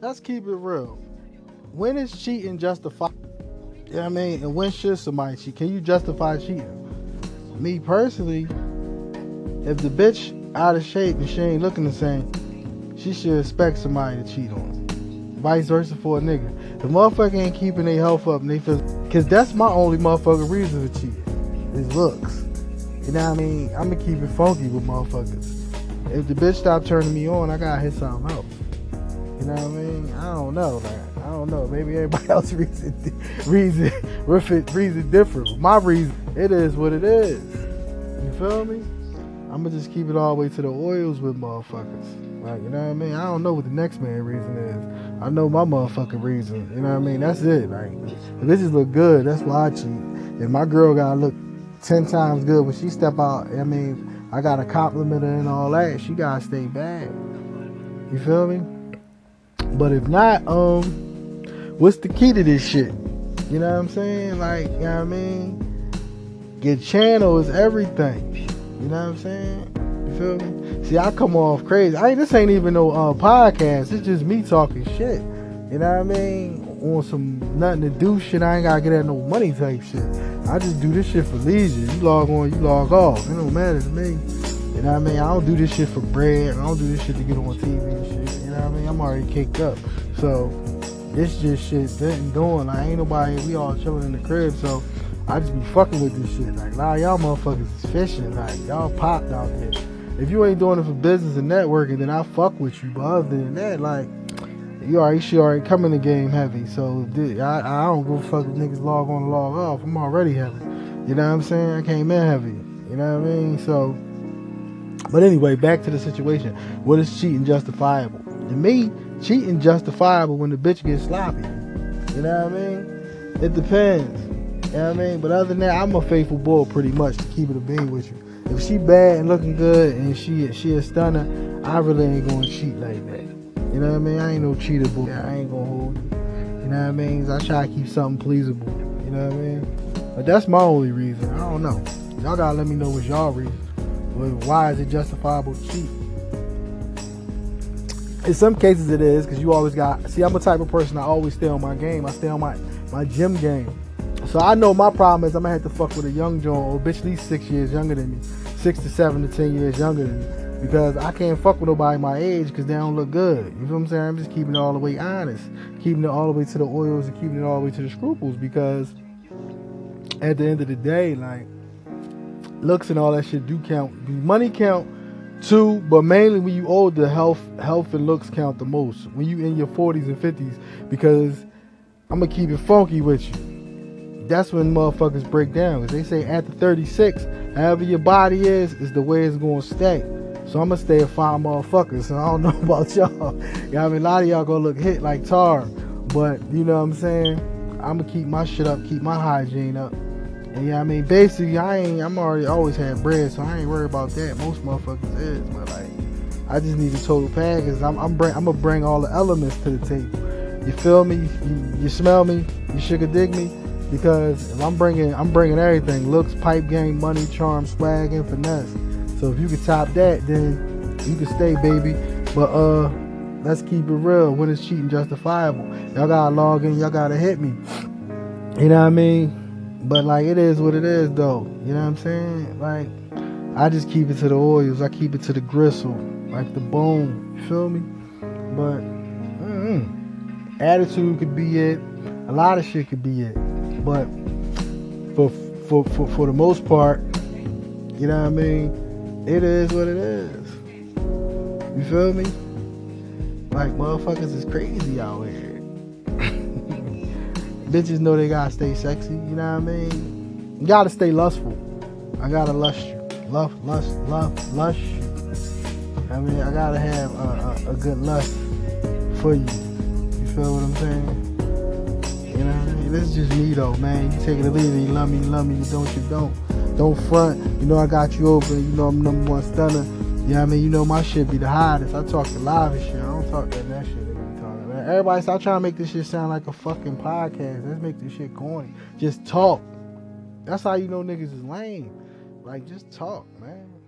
let's keep it real. When is cheating justified? You know what I mean? And when should somebody cheat? Can you justify cheating? Me personally, if the bitch out of shape and she ain't looking the same, she should expect somebody to cheat on her. Vice versa for a nigga. The motherfucker ain't keeping their health up and they feel cause that's my only motherfucking reason to cheat. Is looks. You know what I mean? I'ma keep it funky with motherfuckers. If the bitch stop turning me on, I gotta hit something else. You know what I mean? I don't know, man. I don't know. Maybe everybody else reason reason reason different. My reason, it is what it is. You feel me? I'ma just keep it all the way to the oils with motherfuckers. Like, you know what I mean? I don't know what the next man reason is. I know my motherfucking reason. You know what I mean? That's it. Like, if bitches look good, that's why I cheat. If my girl gotta look ten times good when she step out, I mean, I gotta compliment her and all that. She gotta stay bad. You feel me? But if not, um, what's the key to this shit? You know what I'm saying? Like, you know what I mean? Get channel is everything. You know what I'm saying? You feel me? See, I come off crazy. I ain't, this ain't even no uh, podcast. It's just me talking shit. You know what I mean? On some nothing to do shit. I ain't gotta get at no money type shit. I just do this shit for leisure. You log on, you log off. It don't matter to me. You know what I mean? I don't do this shit for bread. I don't do this shit to get on TV and shit. You know what I mean? I'm already kicked up. So this just shit been doing. Like ain't nobody. We all chilling in the crib. So I just be fucking with this shit. Like of y'all motherfuckers is fishing. Like y'all popped out there. If you ain't doing it for business and networking, then I fuck with you. But other than that, like you already she already come in the game heavy. So I, I don't go fuck if niggas log on log off. I'm already heavy. You know what I'm saying? I came in heavy. You know what I mean? So but anyway, back to the situation. What is cheating justifiable? To me, cheating justifiable when the bitch gets sloppy. You know what I mean? It depends. You know what I mean? But other than that, I'm a faithful boy pretty much to keep it a bean with you. If she bad and looking good and she she a stunner, I really ain't gonna cheat like that. You know what I mean? I ain't no cheater boy. I ain't gonna hold you. You know what I mean? I try to keep something pleasable. You know what I mean? But that's my only reason. I don't know. Y'all gotta let me know what y'all reason. Why is it justifiable to cheat? In some cases it is, because you always got see I'm a type of person I always stay on my game. I stay on my, my gym game. So I know my problem is I'm gonna have to fuck with a young joint or bitch at least six years younger than me. Six to seven to ten years younger than me. Because I can't fuck with nobody my age because they don't look good. You feel what I'm saying? I'm just keeping it all the way honest. Keeping it all the way to the oils and keeping it all the way to the scruples because at the end of the day, like looks and all that shit do count. Money count too, but mainly when you older, health, health and looks count the most. When you in your 40s and 50s, because I'm gonna keep it funky with you. That's when motherfuckers break down. Cause they say after 36, however your body is, is the way it's gonna stay. So I'm gonna stay a fine motherfucker. So I don't know about y'all. Yeah, I mean, a lot of y'all gonna look hit like tar, but you know what I'm saying. I'm gonna keep my shit up, keep my hygiene up. And yeah, I mean, basically, I ain't. I'm already always had bread, so I ain't worried about that. Most motherfuckers is, but like, I just need a total package. I'm I'm, bring, I'm gonna bring all the elements to the table. You feel me? You, you smell me? You sugar dig me? Because if I'm bringing, I'm bringing everything: looks, pipe game, money, charm, swag, and finesse. So if you can top that, then you can stay, baby. But uh, let's keep it real. When is cheating justifiable? Y'all gotta log in. Y'all gotta hit me. You know what I mean? But like it is what it is though. You know what I'm saying? Like I just keep it to the oils. I keep it to the gristle, like the bone. You feel me? But mm, attitude could be it. A lot of shit could be it. But for for for for the most part, you know what I mean? It is what it is. You feel me? Like motherfuckers is crazy out here bitches know they gotta stay sexy. You know what I mean? You gotta stay lustful. I gotta lust you. Love, lust, love, lush. I mean, I gotta have a, a, a good lust for you. You feel what I'm saying? You know what I mean? This is just me though, man. You take it or leave it. You love me, you love me. You don't, you don't. Don't front. You know I got you over. You know I'm number one stunner. You know what I mean? You know my shit be the hottest. I talk the live shit. I don't talk that, that shit. Everybody stop trying to make this shit sound like a fucking podcast. Let's make this shit corny. Just talk. That's how you know niggas is lame. Like, just talk, man.